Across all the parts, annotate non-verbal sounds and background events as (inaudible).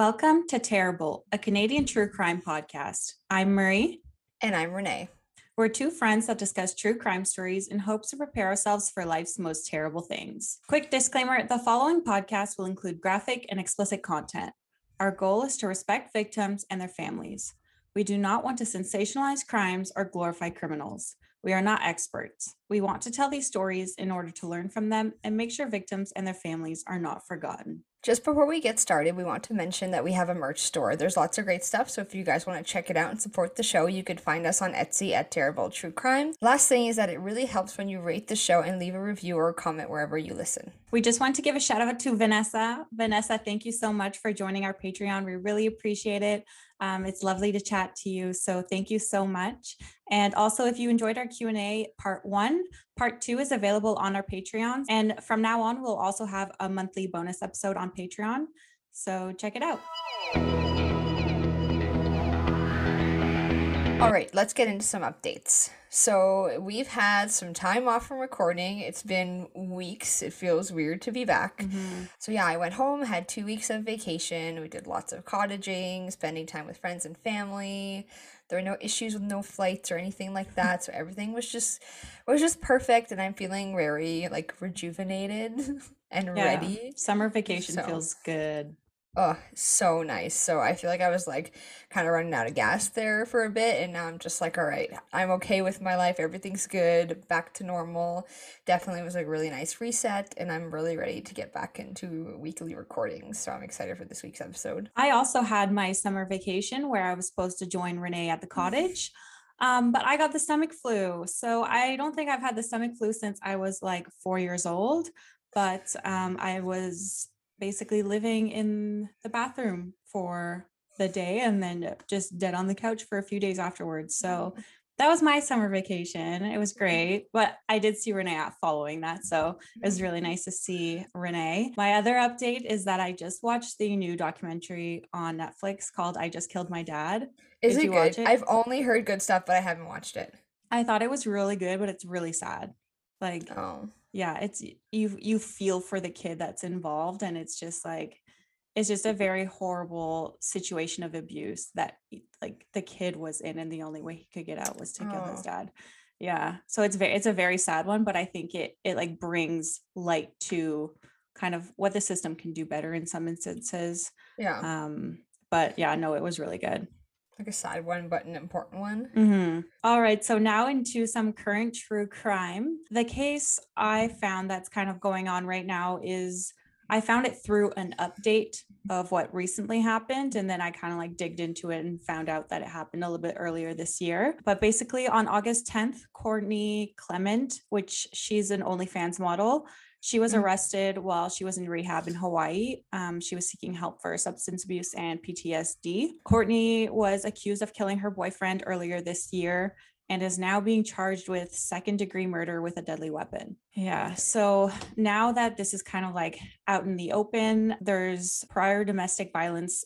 Welcome to Terrible, a Canadian true crime podcast. I'm Marie. And I'm Renee. We're two friends that discuss true crime stories in hopes to prepare ourselves for life's most terrible things. Quick disclaimer the following podcast will include graphic and explicit content. Our goal is to respect victims and their families. We do not want to sensationalize crimes or glorify criminals. We are not experts. We want to tell these stories in order to learn from them and make sure victims and their families are not forgotten. Just before we get started, we want to mention that we have a merch store. There's lots of great stuff, so if you guys want to check it out and support the show, you could find us on Etsy at Terrible True Crime. Last thing is that it really helps when you rate the show and leave a review or a comment wherever you listen. We just want to give a shout out to Vanessa. Vanessa, thank you so much for joining our Patreon. We really appreciate it. Um, it's lovely to chat to you. So thank you so much. And also, if you enjoyed our Q&A part one, part two is available on our Patreon. And from now on, we'll also have a monthly bonus episode on Patreon. So check it out. All right, let's get into some updates. So, we've had some time off from recording. It's been weeks. It feels weird to be back. Mm-hmm. So, yeah, I went home, had two weeks of vacation. We did lots of cottaging, spending time with friends and family. There were no issues with no flights or anything like that. So, everything was just was just perfect and I'm feeling very like rejuvenated (laughs) and yeah, ready. Summer vacation so, feels good. Oh, so nice. So I feel like I was like kind of running out of gas there for a bit, and now I'm just like, all right, I'm okay with my life. Everything's good, back to normal. Definitely was a really nice reset, and I'm really ready to get back into weekly recordings. So I'm excited for this week's episode. I also had my summer vacation where I was supposed to join Renee at the (laughs) cottage. Um, but I got the stomach flu. So I don't think I've had the stomach flu since I was like four years old. But um, I was basically living in the bathroom for the day and then uh, just dead on the couch for a few days afterwards. So that was my summer vacation. It was mm-hmm. great, but I did see Renee following that. So it was really mm-hmm. nice to see Renee. My other update is that I just watched the new documentary on Netflix called I Just Killed My Dad. Is did it good? It? I've only heard good stuff, but I haven't watched it. I thought it was really good, but it's really sad. Like, oh, yeah it's you you feel for the kid that's involved and it's just like it's just a very horrible situation of abuse that like the kid was in and the only way he could get out was to kill his oh. dad. Yeah so it's very it's a very sad one but i think it it like brings light to kind of what the system can do better in some instances yeah. um but yeah no it was really good like a side one, but an important one. Mm-hmm. All right. So now into some current true crime. The case I found that's kind of going on right now is I found it through an update of what recently happened. And then I kind of like digged into it and found out that it happened a little bit earlier this year. But basically, on August 10th, Courtney Clenney, which she's an OnlyFans model, she was mm. arrested while she was in rehab in Hawaii. Um, she was seeking help for substance abuse and PTSD. Courtney was accused of killing her boyfriend earlier this year and is now being charged with second degree murder with a deadly weapon. Yeah. So now that this is kind of like out in the open, there's prior domestic violence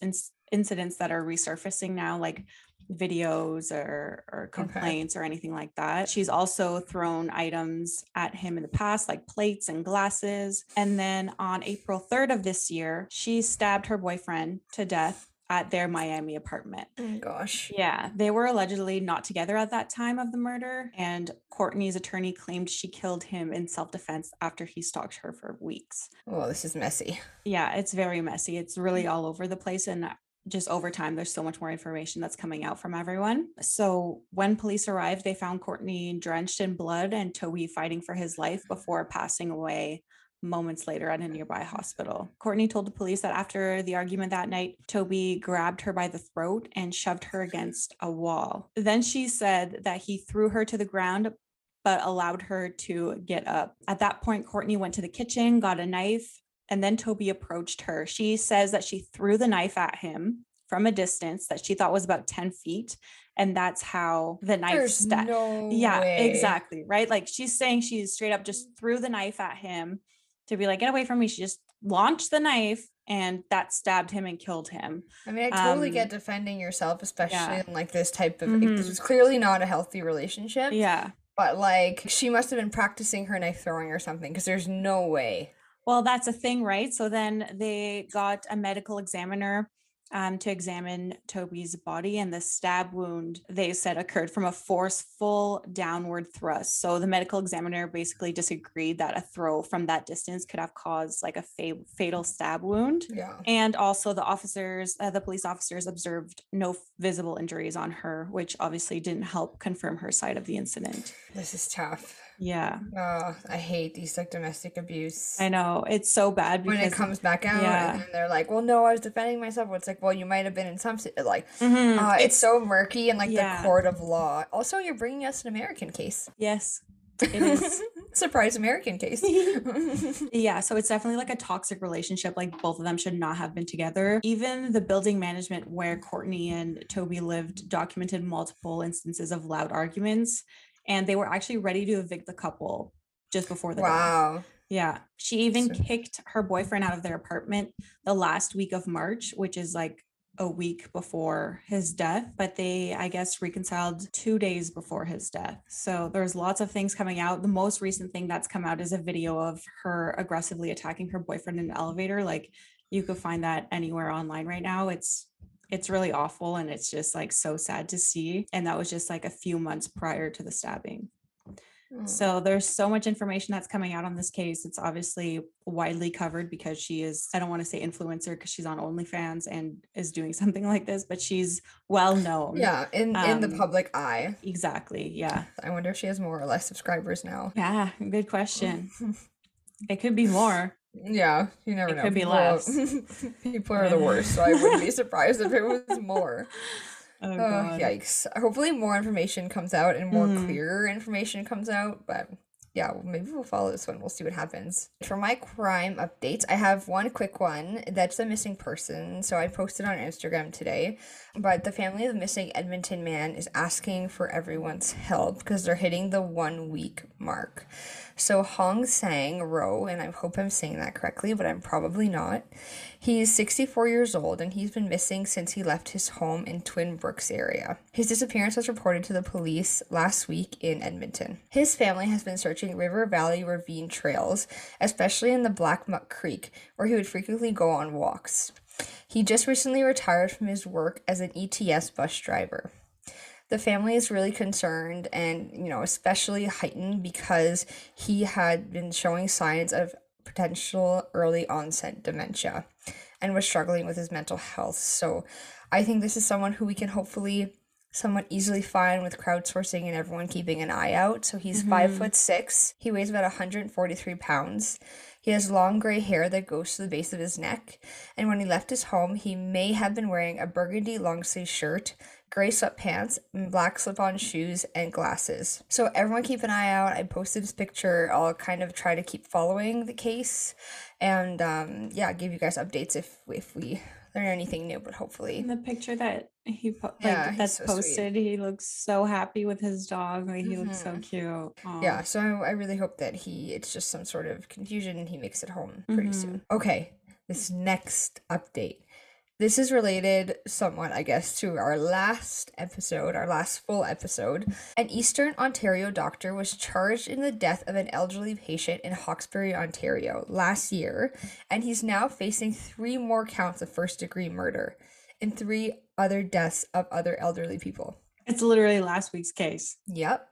incidents that are resurfacing now, like videos or, or complaints okay. or anything like that. She's also thrown items at him in the past, like plates and glasses. And then on April 3rd of this year, she stabbed her boyfriend to death at their Miami apartment. Oh gosh. Yeah, they were allegedly not together at that time of the murder, and Courtney's attorney claimed she killed him in self defense after he stalked her for weeks. Oh, this is messy. Yeah, it's very messy. It's really mm. all over the place, and just over time, there's so much more information that's coming out from everyone. So when police arrived, they found Courtney drenched in blood and Toby fighting for his life before passing away moments later at a nearby hospital. Courtney told the police that after the argument that night, Toby grabbed her by the throat and shoved her against a wall. Then she said that he threw her to the ground, but allowed her to get up. At that point, Courtney went to the kitchen, got a knife, and then Toby approached her. She says that she threw the knife at him from a distance that she thought was about 10 feet. And that's how the knife stabbed. No yeah, way. exactly. Right. Like she's saying she straight up just threw the knife at him to be like, get away from me. She just launched the knife and that stabbed him and killed him. I mean, I totally um, get defending yourself, especially yeah. in like this type of mm-hmm. this was clearly not a healthy relationship. Yeah. But like she must have been practicing her knife throwing or something because there's no way well, that's a thing, right? So then they got a medical examiner um, to examine Toby's body, and the stab wound they said occurred from a forceful downward thrust. So the medical examiner basically disagreed that a throw from that distance could have caused like a fa- fatal stab wound. Yeah. And also, the officers, uh, the police officers, observed no visible injuries on her, which obviously didn't help confirm her side of the incident. This is tough. Yeah. Oh, I hate these like domestic abuse. I know it's so bad when it comes back out yeah. and they're like, "Well, no, I was defending myself." It's like, "Well, you might have been in some si-" like Mhm, uh, it's, so murky and like yeah. the court of law. Also, you're bringing us an American case. yes, it is. (laughs) Surprise American case. (laughs) (laughs) yeah, so it's definitely like a toxic relationship. Like both of them should not have been together. Even the building management where Courtney and Toby lived documented multiple instances of loud arguments, and they were actually ready to evict the couple just before the wow. Yeah. She even So- kicked her boyfriend out of their apartment the last week of March, which is like a week before his death, but they, I guess, reconciled two days before his death. So there's lots of things coming out. The most recent thing that's come out is a video of her aggressively attacking her boyfriend in an elevator. Like you could find that anywhere online right now. It's it's really awful and it's just like so sad to see. And that was just like a few months prior to the stabbing. Mm. So there's so much information that's coming out on this case. It's obviously widely covered because she is, I don't want to say influencer because she's on OnlyFans and is doing (laughs) something like this, but she's well known. Yeah, in in the Um, public eye. Exactly. Yeah. (laughs) I wonder if she has more or less subscribers now. Yeah. Good (laughs) question. It could be more. Yeah, you never It know. could be People are- less. (laughs) People are the worst, so I wouldn't be surprised if it was more. (laughs) Oh, Oh, yikes. Hopefully more information comes out and more Mhm. clearer information comes out, but yeah, well, maybe we'll follow this one. We'll see what happens. For my crime updates, I have one quick one. That's a missing person. So I posted on Instagram today. But the family of the missing Edmonton man is asking for everyone's help because they're hitting the one week mark. So Hong Sang Ro, and I hope I'm saying that correctly, but I'm probably not. He's 64 years old and he's been missing since he left his home in Twin Brooks area. His disappearance was reported to the police last week in Edmonton. His family has been searching River Valley ravine trails, especially in the Blackmud Creek, where he would frequently go on walks. He just recently retired from his work as an ETS bus driver. The family is really concerned and, you know, especially heightened because he had been showing signs of potential early onset dementia and was struggling with his mental health. So I think this is someone who we can hopefully somewhat easily find with crowdsourcing and everyone keeping an eye out. So he's five Mhm. foot six. He weighs about 143 pounds. He has long gray hair that goes to the base of his neck. And when he left his home, he may have been wearing a burgundy long sleeve shirt, gray sweatpants, black slip on shoes, and glasses. So everyone keep an eye out. I posted this picture. I'll kind of try to keep following the case and um, yeah, give you guys updates if if we learn anything new, but hopefully. In the picture that he po- like Yeah, that's so sweet. posted, he looks so happy with his dog. Like he looks so Mhm. cute. Aw. Yeah, so I, I really hope that he it's just some sort of confusion and he makes it home pretty Mhm. soon. Okay, this next update. This is related somewhat, I guess, to our last episode, our last full episode. An Eastern Ontario doctor was charged in the death of an elderly patient in Hawkesbury, Ontario last year, and he's now facing three more counts of first degree murder and three other deaths of other elderly people. It's literally last week's case. Yep.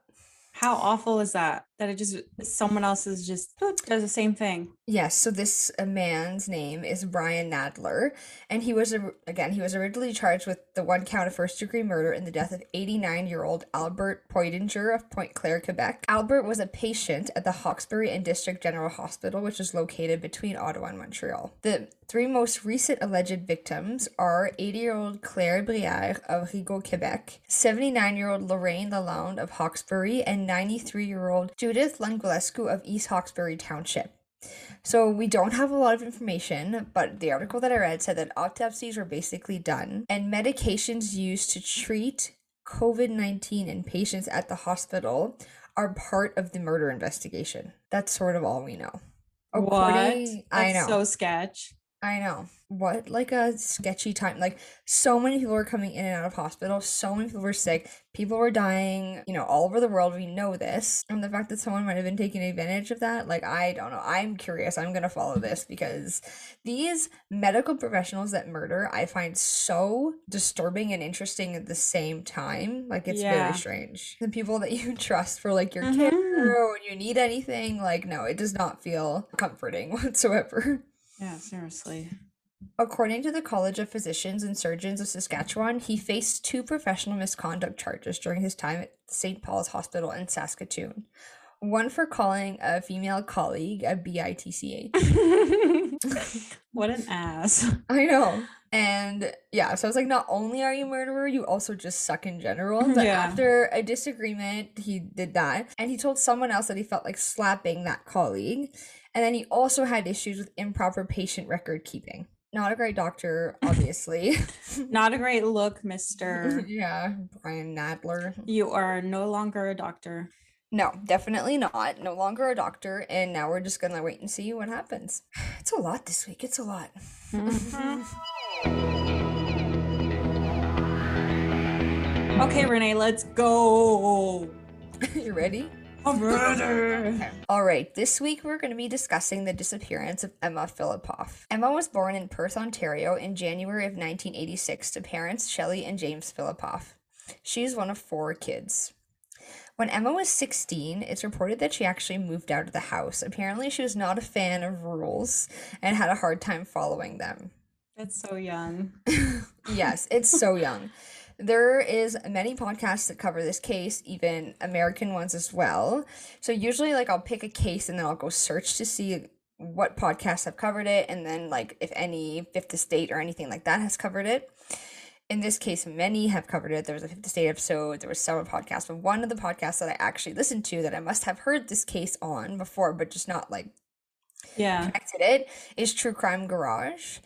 How awful is that? That it just someone else is just does the same thing. Yes, so this uh, man's name is Brian Nadler, and he was again he was originally charged with the one count of first degree murder in the death of 89-year-old Albert Poitinger of Pointe Claire, Quebec. Albert was a patient at the Hawkesbury and District General Hospital, which is located between Ottawa and Montreal. The three most recent alleged victims are 80-year-old Claire Brière of Rigaud, Quebec, 79-year-old Lorraine Lalonde of Hawkesbury, and 93-year-old Judith Langulescu of East Hawkesbury Township. So we don't have a lot of information, but the article that I read said that autopsies were basically done and medications used to treat COVID 19 in patients at the hospital are part of the murder investigation. That's sort of all we know. what? According- I know. so sketch. I know. What like a sketchy time. Like so many people were coming in and out of hospital. So many people were sick. People were dying, you know, all over the world. We know this. And the fact that someone might have been taking advantage of that, like I don't know. I'm curious. I'm gonna follow this because these medical professionals that murder, I find so disturbing and interesting at the same time. Like it's Yeah. very strange. The people that you (laughs) trust for like your Mhm. care or when you need anything, like no, it does not feel comforting (laughs) whatsoever. Yeah, seriously. According to the College of Physicians and Surgeons of Saskatchewan, he faced two professional misconduct charges during his time at St. Paul's Hospital in Saskatoon. One for calling a female colleague a bitch. (laughs) what an ass. I know. And yeah, so I was like, not only are you a murderer, you also just suck in general. But Yeah. after a disagreement, he did that. And he told someone else that he felt like slapping that colleague. And then he also had issues with improper patient record keeping. Not a great doctor, obviously. (laughs) Not a great look, mister. (laughs) yeah, Brian Nadler. You are no longer a doctor. No, definitely not. No longer a doctor. And now we're just going to wait and see what happens. (sighs) It's a lot this week. It's a lot. Mhm. (laughs) Okay, Renee, let's go. you ready? A murder. Okay. All right, this week we're going to be discussing the disappearance of Emma Fillipoff. Emma was born in Perth, Ontario in January of 1986 to parents Shelley and James Fillipoff. She is one of four kids. When Emma was 16, it's reported that she actually moved out of the house. Apparently, she was not a fan of rules and had a hard time following them. That's so young. (laughs) yes, it's so young. There is many podcasts that cover this case, even American ones as well. So usually like I'll pick a case and then I'll go search to see what podcasts have covered it and then like if any Fifth Estate or anything like that has covered it. In this case, many have covered it. There was a Fifth Estate episode, there were several podcasts, but one of the podcasts that I actually listened to that I must have heard this case on before, but just not like Yeah. connected it is True Crime Garage.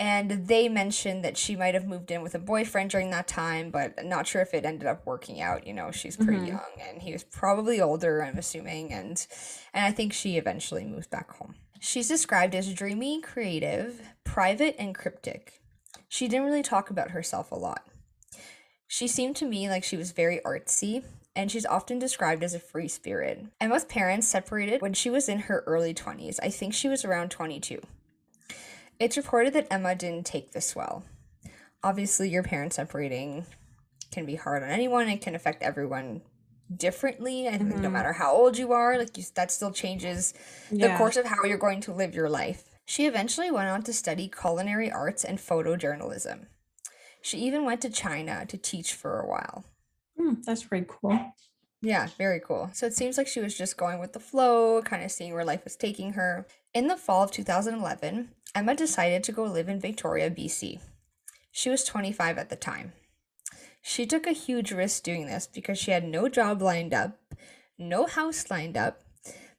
And they mentioned that she might have moved in with a boyfriend during that time, but not sure if it ended up working out. You know, she's pretty Mhm. young and he was probably older, I'm assuming, and and I think she eventually moved back home. She's described as dreamy, creative, private, and cryptic. She didn't really talk about herself a lot. She seemed to me like she was very artsy, and she's often described as a free spirit. Emma's parents separated when she was in her early 20s. I think she was around 22. It's reported that Emma didn't take this well. Obviously, your parents separating can be hard on anyone, it can affect everyone differently, and no Mhm. matter how old you are, like you, that still changes the Yeah. course of how you're going to live your life. She eventually went on to study culinary arts and photojournalism. She even went to China to teach for a while. Hmm, that's pretty cool. Yeah, very cool. So it seems like she was just going with the flow, kind of seeing where life was taking her. In the fall of 2011, Emma decided to go live in Victoria, BC. She was 25 at the time. She took a huge risk doing this because she had no job lined up, no house lined up,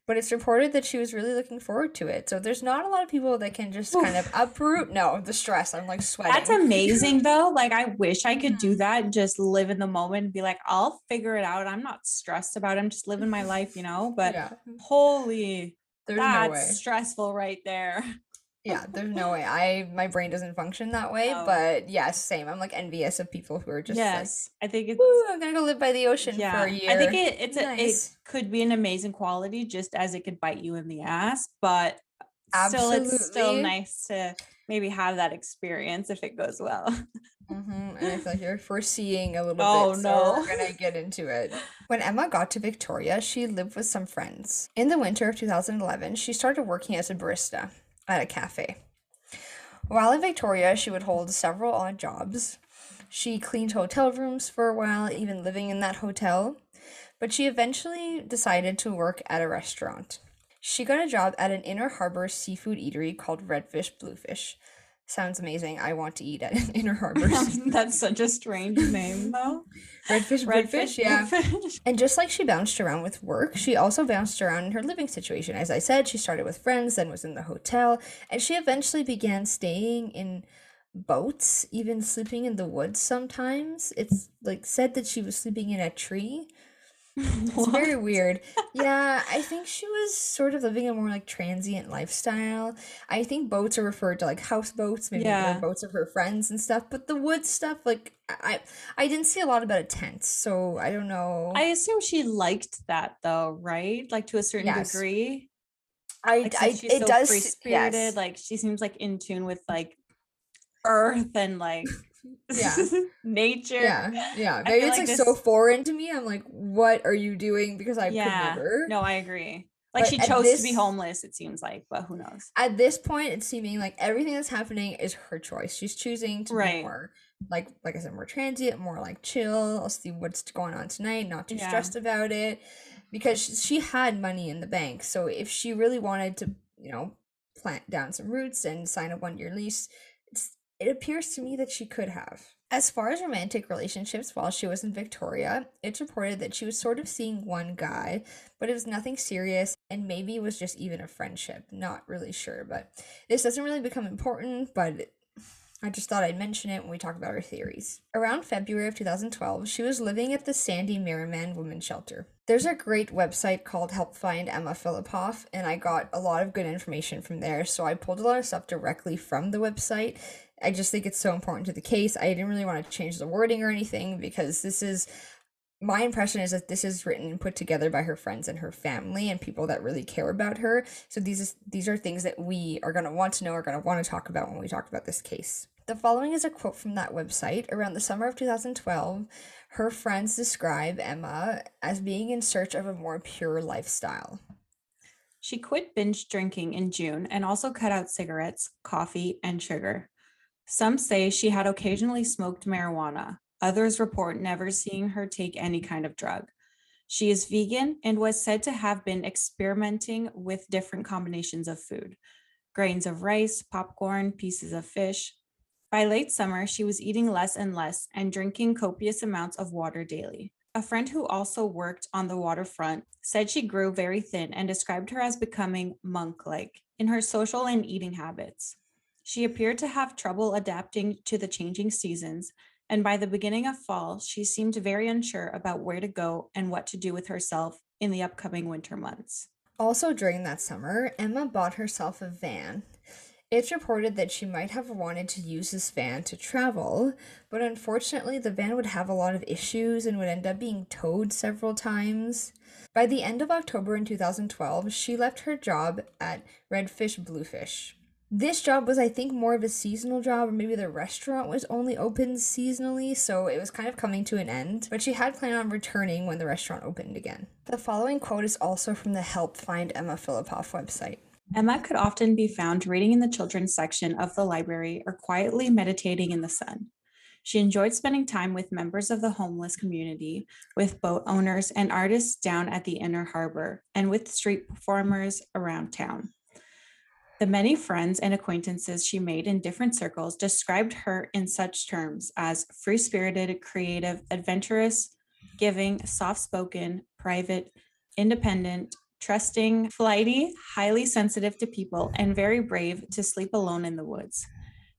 but it's reported that she was really looking forward to it. So there's not a lot of people that can just kind of uproot. No, the stress. I'm like sweating. That's amazing (laughs) though. Like I wish I could do mm-hmm. that, just live in the moment and be like, I'll figure it out. I'm not stressed about it. I'm just living my life, you know? But yeah, holy, there's that's no way. stressful right there. (laughs) Yeah, there's no way. I my brain doesn't function that way. No. But yes, same. I'm like envious of people who are just yes. I think it's "Woo, I'm gonna go live by the ocean yeah. for a year." I think it it's a, it could be an amazing quality just as it could bite you in the ass, but still it's still nice to maybe have that experience if it goes well. (laughs) hmm And I feel like you're foreseeing a little Oh, bit. So no. we're gonna get into it. When Emma got to Victoria, she lived with some friends. In the winter of 2011, she started working as a barista at a cafe. While in Victoria, she would hold several odd jobs. She cleaned hotel rooms for a while, even living in that hotel. But she eventually decided to work at a restaurant. She got a job at an Inner Harbor seafood eatery called Redfish Bluefish. Sounds amazing. I want to eat at (laughs) Inner Harbor (laughs) That's such a strange name though. Redfish, Redfish, yeah. Redfish. And just like she bounced around with work, she also bounced around in her living situation. As I said, she started with friends, then was in the hotel, and she eventually began staying in boats, even sleeping in the woods sometimes. It's like said that she was sleeping in a tree. (laughs) It's very weird. Yeah, I think she was sort of living a more like transient lifestyle. I think boats are referred to like houseboats, maybe Yeah. boats of her friends and stuff. But the wood stuff, like I, I didn't see a lot about a tent, so I don't know. I assume she liked that though, right? Like to a certain Yes. degree. I, Like I, she's it so does. spirited, Yes. like she seems like in tune with like earth and like Yeah. (laughs) nature. yeah, yeah. Maybe it's like like so foreign to me. I'm like, what are you doing? Because I yeah. could never. No, I agree. Like But she chose to be homeless, it seems like, but who knows? at this point it's seeming like everything that's happening is her choice she's choosing to Right. be more like like i said more transient more like chill i'll see what's going on tonight not too Yeah. stressed about it because she, she had money in the bank so if she really wanted to you know plant down some roots and sign a one year lease it appears to me that she could have. As far as romantic relationships while she was in victoria it's reported that she was sort of seeing one guy but it was nothing serious and maybe was just even a friendship. Not really sure but this doesn't really become important but i just thought i'd mention it when we talk about our theories. Around february of 2012 she was living at the sandy merriman women's shelter. There's a great website called help find emma fillipoff and i got a lot of good information from there so i pulled a lot of stuff directly from the website i just think it's so important to the case i didn't really want to change the wording or anything because this is my impression is that this is written and put together by her friends and her family and people that really care about her. So these is, these are things that we are going to want to know, are going to want to talk about when we talk about this case. The following is a quote from that website. Around the summer of 2012, her friends describe Emma as being in search of a more pure lifestyle. She quit binge drinking in June and also cut out cigarettes, coffee, and sugar. Some say she had occasionally smoked marijuana. Others report never seeing her take any kind of drug. She is vegan and was said to have been experimenting with different combinations of food grains of rice, popcorn, pieces of fish. By late summer, she was eating less and less and drinking copious amounts of water daily. A friend who also worked on the waterfront said she grew very thin and described her as becoming monk like in her social and eating habits. She appeared to have trouble adapting to the changing seasons, and by the beginning of fall, she seemed very unsure about where to go and what to do with herself in the upcoming winter months. Also, during that summer, Emma bought herself a van. It's reported that she might have wanted to use this van to travel, but unfortunately, the van would have a lot of issues and would end up being towed several times. By the end of October in 2012, she left her job at Redfish Bluefish. This job was, I think, more of a seasonal job, or maybe the restaurant was only open seasonally, so it was kind of coming to an end. But she had planned on returning when the restaurant opened again. The following quote is also from the Help Find Emma Fillipoff website. Emma could often be found reading in the children's section of the library or quietly meditating in the sun. She enjoyed spending time with members of the homeless community, with boat owners and artists down at the inner harbor, and with street performers around town. The many friends and acquaintances she made in different circles described her in such terms as free spirited, creative, adventurous, giving, soft spoken, private, independent, trusting, flighty, highly sensitive to people, and very brave to sleep alone in the woods.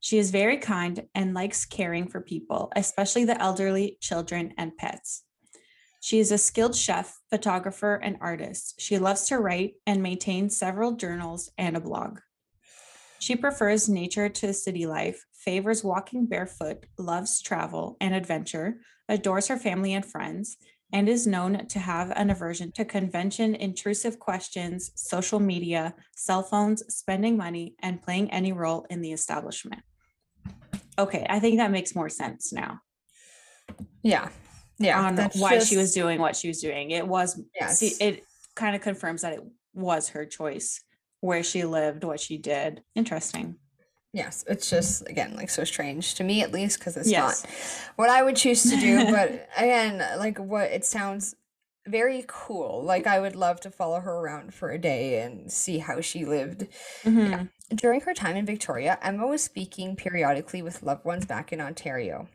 She is very kind and likes caring for people, especially the elderly, children, and pets. She is a skilled chef, photographer, and artist. She loves to write and maintains several journals and a blog. She prefers nature to city life, favors walking barefoot, loves travel and adventure, adores her family and friends, and is known to have an aversion to convention, intrusive questions, social media, cell phones, spending money, and playing any role in the establishment. Okay, I think that makes more sense now Yeah. Yeah. on why she was doing what she was doing. It was see, it kind of confirms that it was her choice where she lived, what she did. Interesting. Yes, it's just again like so strange to me at least because it's Yes. not what I would choose to do. (laughs) but again, like what it sounds very cool. Like I would love to follow her around for a day and see how she lived. Mhm. During her time in Victoria, Emma was speaking periodically with loved ones back in Ontario.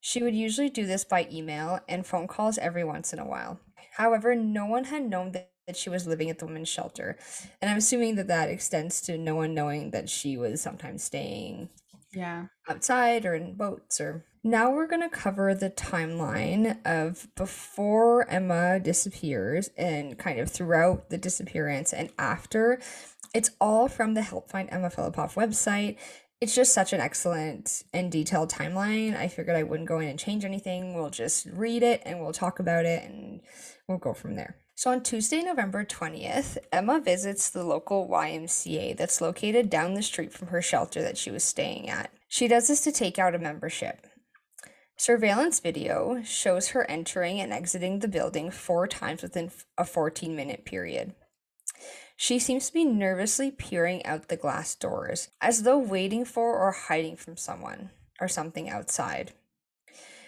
She would usually do this by email and phone calls every once in a while. However, no one had known that, that she was living at the women's shelter, and I'm assuming that that extends to no one knowing that she was sometimes staying Yeah. outside or in boats or now we're going to cover the timeline of before Emma disappears and kind of throughout the disappearance and after. It's all from the Help Find Emma Fillipoff website. It's just such an excellent and detailed timeline. I figured I wouldn't go in and change anything. We'll just read it and we'll talk about it and we'll go from there. So on Tuesday, November 20th, Emma visits the local YMCA that's located down the street from her shelter that she was staying at. She does this to take out a membership. Surveillance video shows her entering and exiting the building four times within a 14 minute period. She seems to be nervously peering out the glass doors, as though waiting for or hiding from someone or something outside.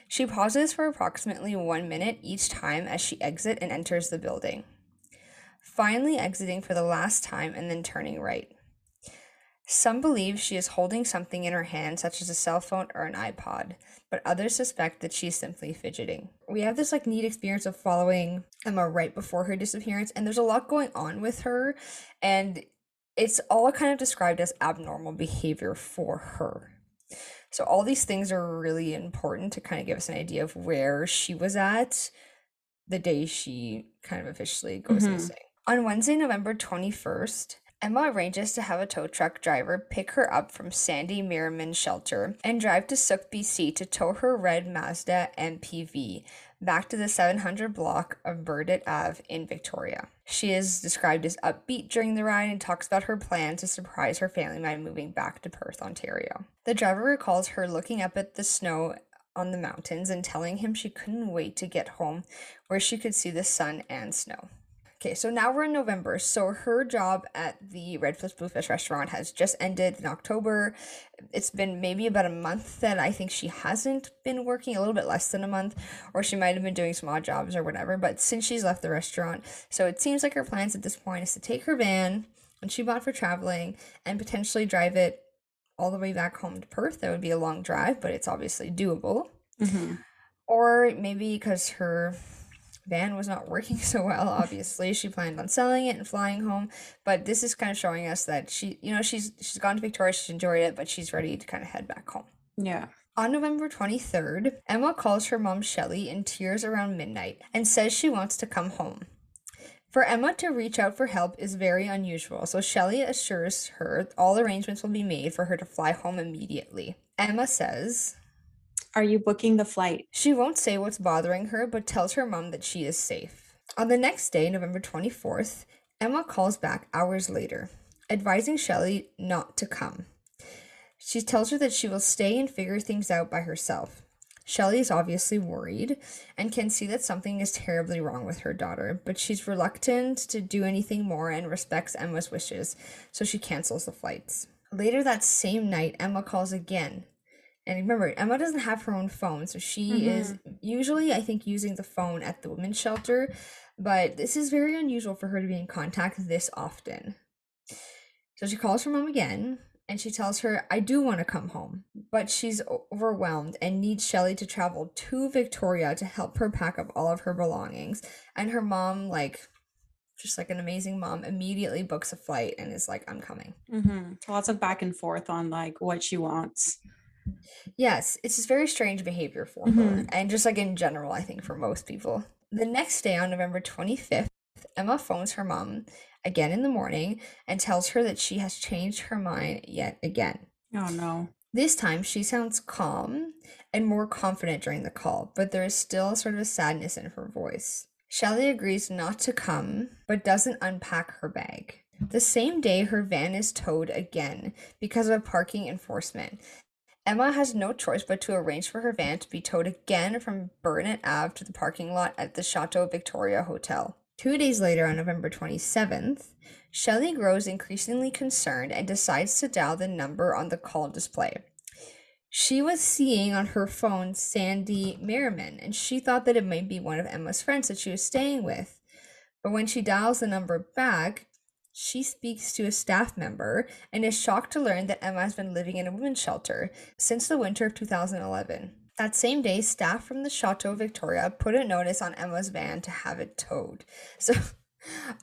She pauses for approximately one minute each time as she exits and enters the building, finally exiting for the last time and then turning right. Some believe she is holding something in her hand, such as a cell phone or an iPod, but others suspect that she's simply fidgeting. We have this like neat experience of following Emma right before her disappearance, and there's a lot going on with her, and it's all kind of described as abnormal behavior for her. So all these things are really important to kind of give us an idea of where she was at the day she kind of officially goes Mhm. missing. On Wednesday, November 21st, Emma arranges to have a tow truck driver pick her up from Sandy Merriman Shelter and drive to Sooke, BC to tow her red Mazda MPV back to the 700 block of Burdett Ave in Victoria. She is described as upbeat during the ride and talks about her plan to surprise her family by moving back to Perth, Ontario. The driver recalls her looking up at the snow on the mountains and telling him she couldn't wait to get home where she could see the sun and snow. Okay, so now we're in November. So her job at the Redfish Bluefish restaurant has just ended in October. It's been maybe about a month that I think she hasn't been working, a little bit less than a month, or she might have been doing some odd jobs or whatever. But since she's left the restaurant, so it seems like her plans at this point is to take her van, and she bought for traveling, and potentially drive it all the way back home to Perth. That would be a long drive, but it's obviously doable Mhm. or maybe because her van was not working (laughs) so well obviously she planned on selling it and flying home but this is kind of showing us that she you know she's she's gone to victoria she's enjoyed it but she's ready to kind of head back home Yeah. on November 23rd, Emma calls her mom Shelley in tears around midnight and says she wants to come home. For Emma to reach out for help is very unusual, so Shelley assures her all arrangements will be made for her to fly home immediately. Emma says, Are you booking the flight? she won't say what's bothering her, but tells her mom that she is safe. On the next day, November 24th, Emma calls back hours later, advising Shelley not to come. She tells her that she will stay and figure things out by herself. Shelley is obviously worried and can see that something is terribly wrong with her daughter, but she's reluctant to do anything more and respects Emma's wishes, so she cancels the flights. Later that same night, Emma calls again. And remember, Emma doesn't have her own phone, so she is usually, I think, using the phone at the women's shelter, but this is very unusual for her to be in contact this often. So she calls her mom again and she tells her, I do want to come home, but she's overwhelmed and needs Shelley to travel to Victoria to help her pack up all of her belongings. And her mom, like, just like an amazing mom, immediately books a flight and is like, I'm coming. hmm Lots of back and forth on like what she wants. Yes, it's just very strange behavior for her. Mhm. And just like in general, I think for most people. The next day on November 25th, Emma phones her mom again in the morning and tells her that she has changed her mind yet again. Oh no. This time she sounds calm and more confident during the call, but there is still sort of a sadness in her voice. Shelley agrees not to come, but doesn't unpack her bag. The same day, her van is towed again because of a parking enforcement. Emma has no choice but to arrange for her van to be towed again from Burdett Ave to the parking lot at the Chateau Victoria Hotel. Two days later, on November 27th, Shelley grows increasingly concerned and decides to dial the number on the call display. She was seeing on her phone Sandy Merriman, and she thought that it might be one of Emma's friends that she was staying with. But when she dials the number back, she speaks to a staff member and is shocked to learn that Emma has been living in a women's shelter since the winter of 2011. That same day, staff from the Chateau Victoria put a notice on Emma's van to have it towed. So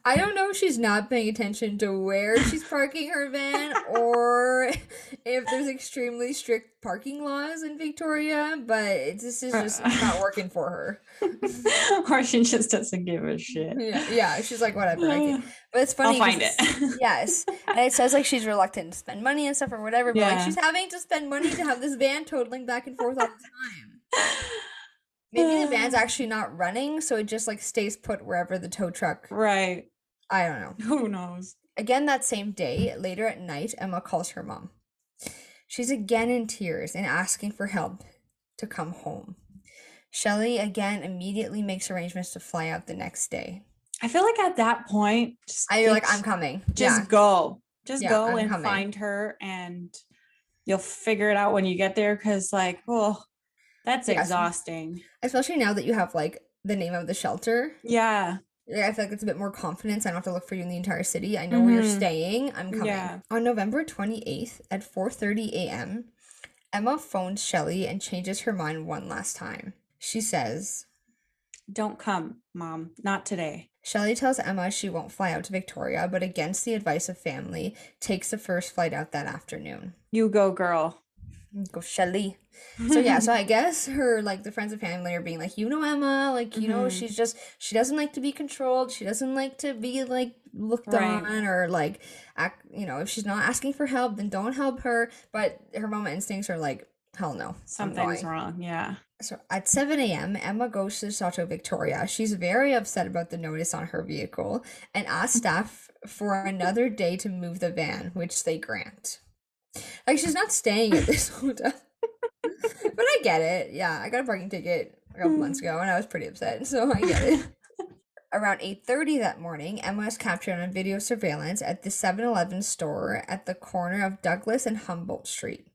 I don't know if she's not paying attention to where she's parking her van or (laughs) if there's extremely strict parking laws in Victoria, but this is just uh, not uh. working for her. (laughs) or she just doesn't give a shit. Yeah, yeah she's like, whatever. (sighs) But it's funny. I'll find it. (laughs) yes. And it says like she's reluctant to spend money and stuff or whatever, but yeah. like she's having to spend money to have this van totaling back and forth all the time. Maybe the (sighs) van's actually not running, so it just like stays put wherever the tow truck. Right. I don't know. (laughs) Who knows? Again, that same day, later at night, Emma calls her mom. She's again in tears and asking for help to come home. Shelley again immediately makes arrangements to fly out the next day. I feel like at that point, I you're like, I'm coming. Just yeah. go. Just yeah, go I'm and coming. find her and you'll figure it out when you get there because like, well, that's exhausting. Especially now that you have like the name of the shelter. Yeah. Yeah, I feel like it's a bit more confidence. I don't have to look for you in the entire city. I know mm-hmm. where you're mm-hmm. staying. I'm coming. Yeah. On November 28th at 4:30 a.m., Emma phones Shelley and changes her mind one last time. She says, "Don't come, mom. Not today." Shelley tells Emma she won't fly out to Victoria, but against the advice of family, takes the first flight out that afternoon. You go, girl. Go Shelley. So yeah, so I (laughs) guess her like the friends and family are being like, you know Emma, like you mm-hmm. know she's just she doesn't like to be controlled. She doesn't like to be like looked right. on or like act. You know, if she's not asking for help, then don't help her. But her mama instincts are like, hell no, something's wrong. Yeah. So at 7 a.m., Emma goes to Chateau Victoria. She's very upset about the notice on her vehicle and asks (laughs) staff for another day to move the van, which they grant. Like she's not staying at this (laughs) hotel. but I get it. Yeah, I got a parking ticket a couple months ago and I was pretty upset, so I get it. (laughs) Around 8:30 that morning, Emma was captured on video surveillance at the 7-Eleven store at the corner of Douglas and Humboldt Street.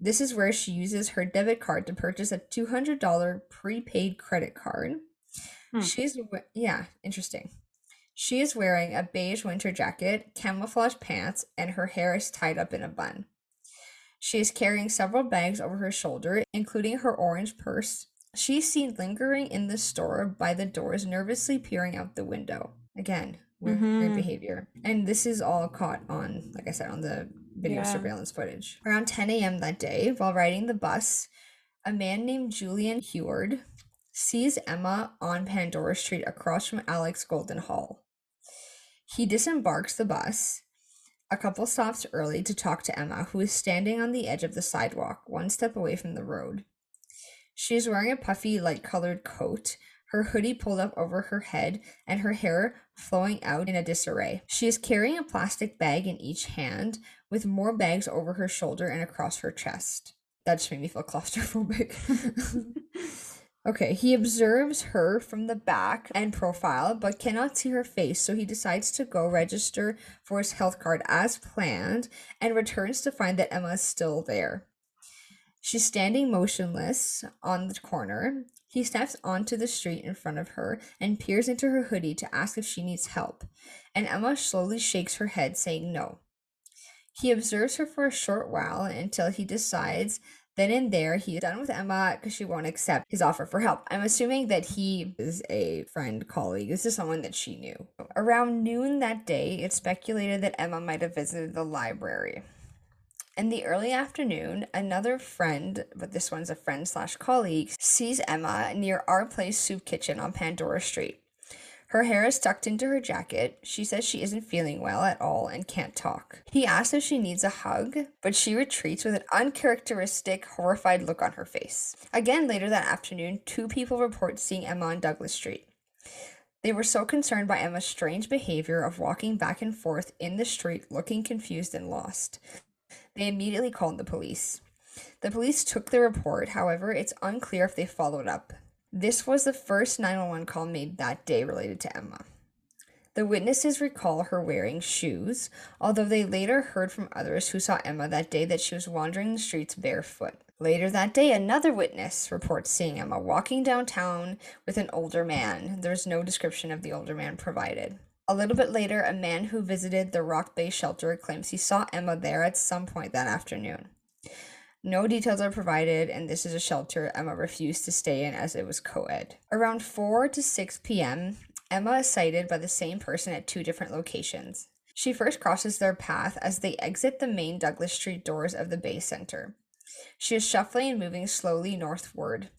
This is where she uses her debit card to purchase a $200 prepaid credit card. Hmm. She's yeah, interesting. She is wearing a beige winter jacket, camouflage pants, and her hair is tied up in a bun. She is carrying several bags over her shoulder, including her orange purse. She's seen lingering in the store by the doors, nervously peering out the window. Again, weird, mm-hmm. behavior. And this is all caught on, like I said, on the video yeah. surveillance footage. Around 10 a.m. that day, while riding the bus, a man named Julian Heward sees Emma on Pandora Street across from Alix Goolden Hall. He disembarks the bus a couple stops early to talk to Emma, who is standing on the edge of the sidewalk, one step away from the road. She is wearing a puffy, light colored coat, her hoodie pulled up over her head, and her hair flowing out in a disarray. She is carrying a plastic bag in each hand, with more bags over her shoulder and across her chest. That just made me feel (laughs) claustrophobic. (laughs) Okay, he observes her from the back and profile, but cannot see her face, so he decides to go register for his health card as planned and returns to find that Emma is still there. She's standing motionless on the corner. He steps onto the street in front of her and peers into her hoodie to ask if she needs help, and Emma slowly shakes her head, saying no. He observes her for a short while until he decides then and there, he's done with Emma because she won't accept his offer for help. I'm assuming that he is a friend, colleague. This is someone that she knew. Around noon that day, it's speculated that Emma might have visited the library. In the early afternoon, another friend, but this one's a friend slash colleague, sees Emma near our place soup kitchen on Pandora Street. Her hair is tucked into her jacket. She says she isn't feeling well at all and can't talk. He asks if she needs a hug, but she retreats with an uncharacteristic, horrified look on her face. Again, later that afternoon, two people report seeing Emma on Douglas Street. They were so concerned by Emma's strange behavior of walking back and forth in the street looking confused and lost. They immediately called the police. The police took the report, however, it's unclear if they followed up. This was the first 911 call made that day related to Emma. The witnesses recall her wearing shoes, although they later heard from others who saw Emma that day that she was wandering the streets barefoot. Later that day, another witness reports seeing Emma walking downtown with an older man. There's no description of the older man provided. A little bit later, a man who visited the Rock Bay shelter claims he saw Emma there at some point that afternoon. No details are provided, and this is a shelter Emma refused to stay in as it was co ed. Around 4 to 6 p.m., Emma is sighted by the same person at two different locations. She first crosses their path as they exit the main Douglas Street doors of the Bay Center. She is shuffling and moving slowly northward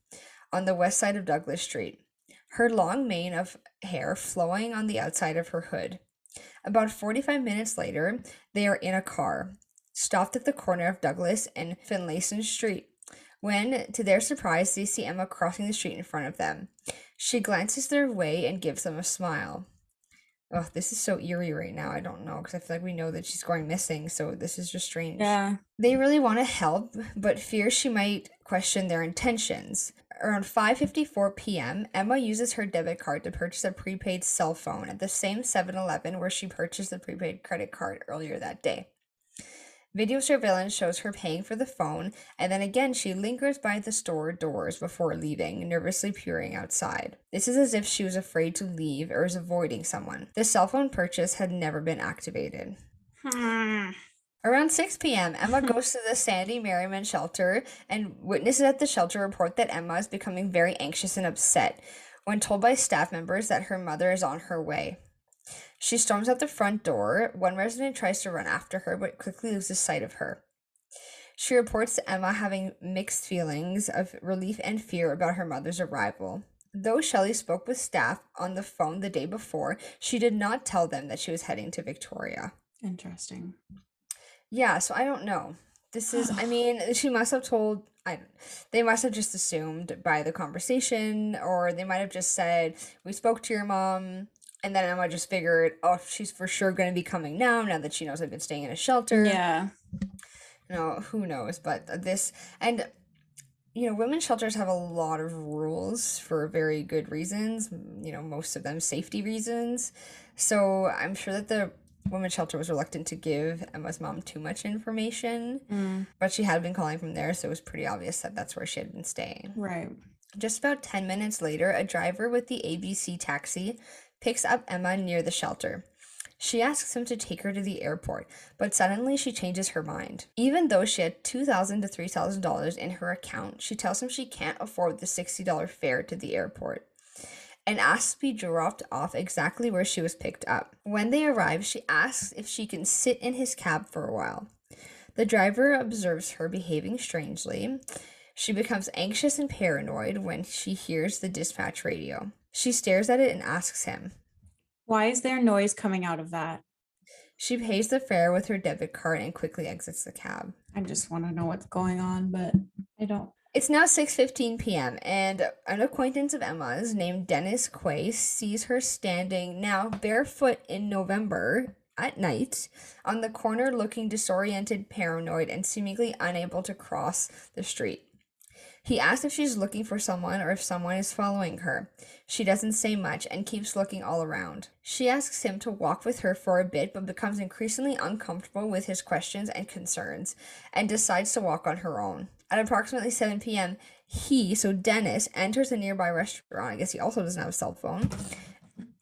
on the west side of Douglas Street, her long mane of hair flowing on the outside of her hood. About 45 minutes later, they are in a car, stopped at the corner of Douglas and Finlayson Street, when, to their surprise, they see Emma crossing the street in front of them. She glances their way and gives them a smile. Oh, this is so eerie right now. I don't know because I feel like we know that she's going missing, so this is just strange. Yeah. They really want to help, but fear she might question their intentions. Around 5:54 p.m., Emma uses her debit card to purchase a prepaid cell phone at the same 7-Eleven where she purchased the prepaid credit card earlier that day. Video surveillance shows her paying for the phone, and then again she lingers by the store doors before leaving, nervously peering outside. This is as if she was afraid to leave or is avoiding someone. The cell phone purchase had never been activated. Hmm. Around 6 p.m., Emma (laughs) goes to the Sandy Merriman shelter, and witnesses at the shelter report that Emma is becoming very anxious and upset when told by staff members that her mother is on her way. She storms out the front door. One resident tries to run after her, but quickly loses sight of her. She reports to Emma having mixed feelings of relief and fear about her mother's arrival. Though Shelley spoke with staff on the phone the day before, she did not tell them that she was heading to Victoria. Interesting. Yeah, so I don't know. This is, I (sighs) mean, she must have told, I, they must have just assumed by the conversation, or they might have just said, We spoke to your mom. And then Emma just figured, oh, she's for sure going to be coming now, now that she knows I've been staying in a shelter. Yeah. You know, who knows? But this, and, you know, women's shelters have a lot of rules for very good reasons, you know, most of them safety reasons. So I'm sure that the women's shelter was reluctant to give Emma's mom too much information, Mm, but she had been calling from there, so it was pretty obvious that that's where she had been staying. right. Just about 10 minutes later, a driver with the ABC taxi picks up Emma near the shelter. She asks him to take her to the airport, but suddenly she changes her mind. Even though she had 2,000 to $3,000 in her account, she tells him she can't afford the $60 fare to the airport and asks to be dropped off exactly where she was picked up. When they arrive, she asks if she can sit in his cab for a while. The driver observes her behaving strangely. She becomes anxious and paranoid when she hears the dispatch radio. She stares at it and asks him. Why is there noise coming out of that? She pays the fare with her debit card and quickly exits the cab. I just want to know what's going on, but I don't. It's now 6:15 p.m. and an acquaintance of Emma's named Dennis Quay sees her standing now barefoot in November at night on the corner looking disoriented, paranoid and seemingly unable to cross the street. He asks if she's looking for someone or if someone is following her. She doesn't say much and keeps looking all around. She asks him to walk with her for a bit but becomes increasingly uncomfortable with his questions and concerns and decides to walk on her own. At approximately 7 p.m., he, so Dennis, enters a nearby restaurant. I guess he also doesn't have a cell phone.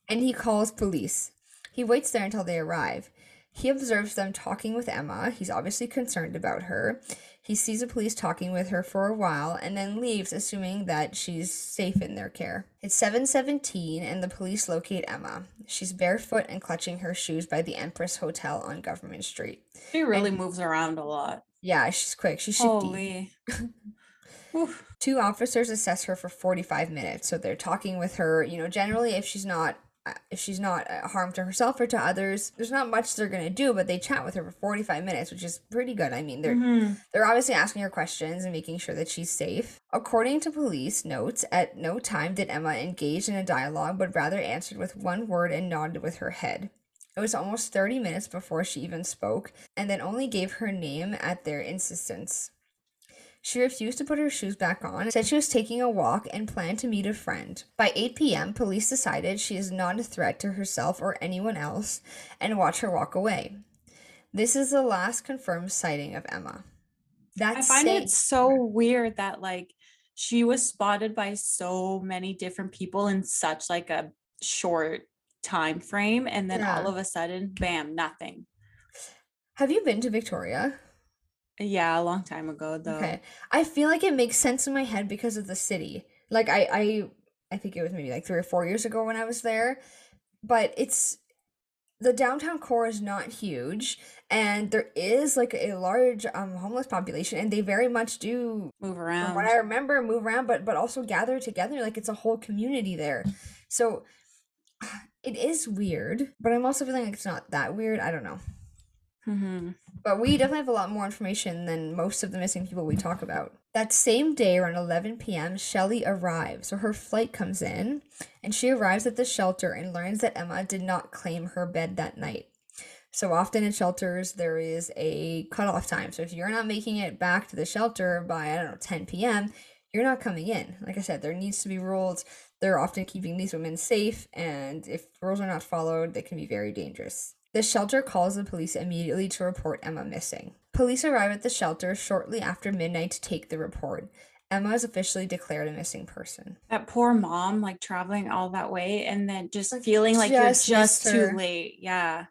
And he calls police. He waits there until they arrive. He observes them talking with Emma. He's obviously concerned about her. He sees the police talking with her for a while and then leaves, assuming that she's safe in their care. It's 7:17 and the police locate Emma. She's barefoot and clutching her shoes by the Empress Hotel on Government Street. She really moves around a lot. Yeah, she's quick. She's shifty. Holy. (laughs) Two officers assess her for 45 minutes. So they're talking with her, you know, generally if she's not if she's not uh, harm to herself or to others, there's not much they're going to do, but they chat with her for 45 minutes, which is pretty good. I mean, they're Mhm. they're obviously asking her questions and making sure that she's safe. According to police notes, at no time did Emma engage in a dialogue, but rather answered with one word and nodded with her head. It was almost 30 minutes before she even spoke, and then only gave her name at their insistence. She refused to put her shoes back on, said she was taking a walk, and planned to meet a friend. By 8 p.m., police decided she is not a threat to herself or anyone else and watch her walk away. This is the last confirmed sighting of Emma. That's I find it so weird that like she was spotted by so many different people in such like a short time frame and then all of a sudden bam nothing Have you been to Victoria? Yeah a long time ago though Okay. I feel like it makes sense in my head because of the city. Like I I I think it was maybe like 3 or 4 years ago when I was there but it's the downtown core is not huge and there is like a large um homeless population and they very much do Move from around. what I remember move around but but also gather together like it's a whole community there. So (sighs) it is weird, but I'm also feeling like it's not that weird. I don't know. hmm But we definitely have a lot more information than most of the missing people we talk about. That same day, around 11 p.m., Shelley arrives. So her flight comes in, and she arrives at the shelter and learns that Emma did not claim her bed that night. So often in shelters, there is a cutoff time. So if you're not making it back to the shelter by, I don't know, 10 p.m., you're not coming in. Like I said, there needs to be rules. They're often keeping these women safe, and if rules are not followed, they can be very dangerous. The shelter calls the police immediately to report Emma missing. Police arrive at the shelter shortly after midnight to take the report. Emma is officially declared a missing person. That poor mom, like traveling all that way and then just Like, feeling like just you're just too late. Yeah.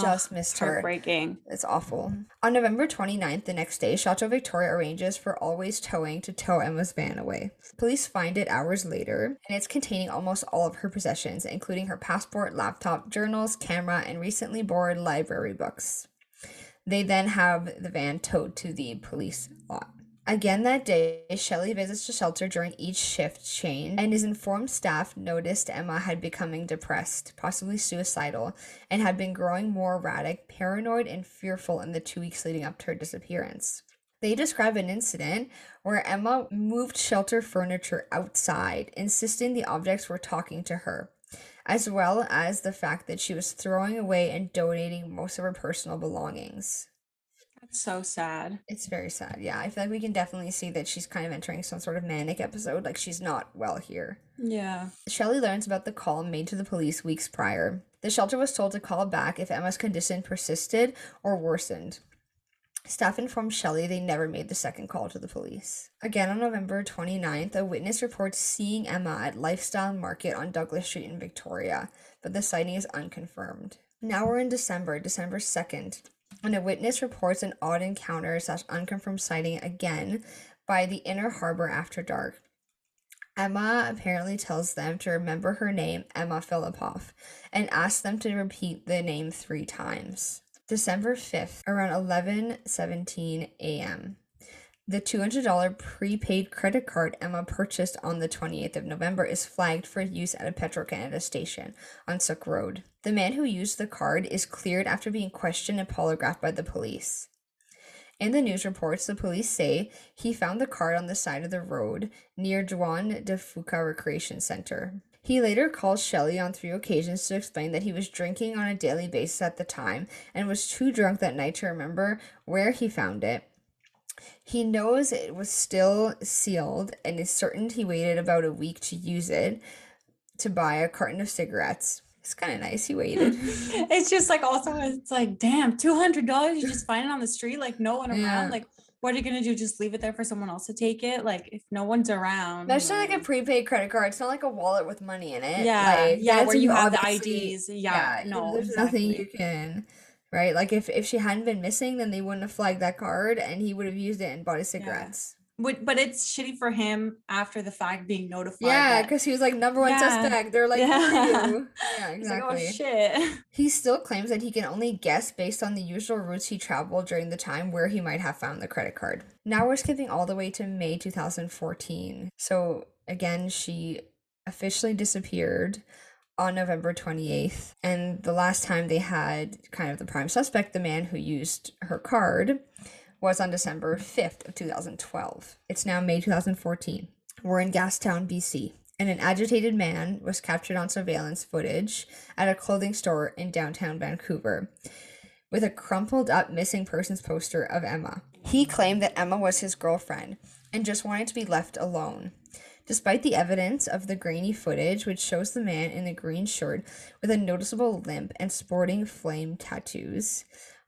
Just missed her. Heartbreaking. It's awful. Mm-hmm. On November 29th, the next day, Chateau Victoria arranges for Always Towing to tow Emma's van away. Police find it hours later, and it's containing almost all of her possessions, including her passport, laptop, journals, camera, and recently borrowed library books. They then have the van towed to the police lot. Again that day, Shelley visits the shelter during each shift change and is informed staff noticed Emma had becoming depressed, possibly suicidal, and had been growing more erratic, paranoid, and fearful in the two weeks leading up to her disappearance. They describe an incident where Emma moved shelter furniture outside, insisting the objects were talking to her, as well as the fact that she was throwing away and donating most of her personal belongings. So sad. It's very sad. Yeah, I feel like we can definitely see that she's kind of entering some sort of manic episode. Like she's not well here. Yeah. Shelley learns about the call made to the police weeks prior. The shelter was told to call back if Emma's condition persisted or worsened. Staff informed Shelley they never made the second call to the police. Again on November 29th, a witness reports seeing Emma at Lifestyle Market on Douglas Street in Victoria, but the sighting is unconfirmed. Now we're in December, December 2nd, and a witness reports an odd encounter slash unconfirmed sighting again by the inner harbor after dark. Emma apparently tells them to remember her name, Emma Fillipoff, and asks them to repeat the name three times. December 5th, around 11:17 a.m. The $200 prepaid credit card Emma purchased on the 28th of November is flagged for use at a Petro-Canada station on Sooke Road. The man who used the card is cleared after being questioned and polygraphed by the police. In the news reports, the police say he found the card on the side of the road near Juan de Fuca Recreation Center. He later calls Shelley on three occasions to explain that he was drinking on a daily basis at the time and was too drunk that night to remember where he found it. He knows it was still sealed and is certain he waited about a week to use it to buy a carton of cigarettes. It's kind of nice he waited. (laughs) it's just like also it's like damn two hundred dollars you just find it on the street like no one around Yeah. like what are you gonna do just leave it there for someone else to take it like if no one's around That's not like a prepaid credit card. It's not like a wallet with money in it. yeah like, yeah where you have the IDs yeah, you- no there's nothing you can. Right, like if if she hadn't been missing, then they wouldn't have flagged that card, and he would have used it and bought his cigarettes. Would- but it's shitty for him after the fact being notified Yeah, because he was like number one Yeah. suspect. They're like, "Who are Yeah. you?" (laughs) Yeah, He's like, oh, exactly. oh shit (laughs) He still claims that he can only guess based on the usual routes he traveled during the time where he might have found the credit card. Now we're skipping all the way to May 2014. So again, she officially disappeared on November 28th. And the last time they had kind of the prime suspect, the man who used her card, was on December 5th of 2012. It's now May 2014. We're in Gastown, BC and an agitated man was captured on surveillance footage at a clothing store in downtown Vancouver with a crumpled up missing persons poster of Emma. He claimed that Emma was his girlfriend and just wanted to be left alone. Despite the evidence of the grainy footage, which shows the man in the green shirt with a noticeable limp and sporting flame tattoos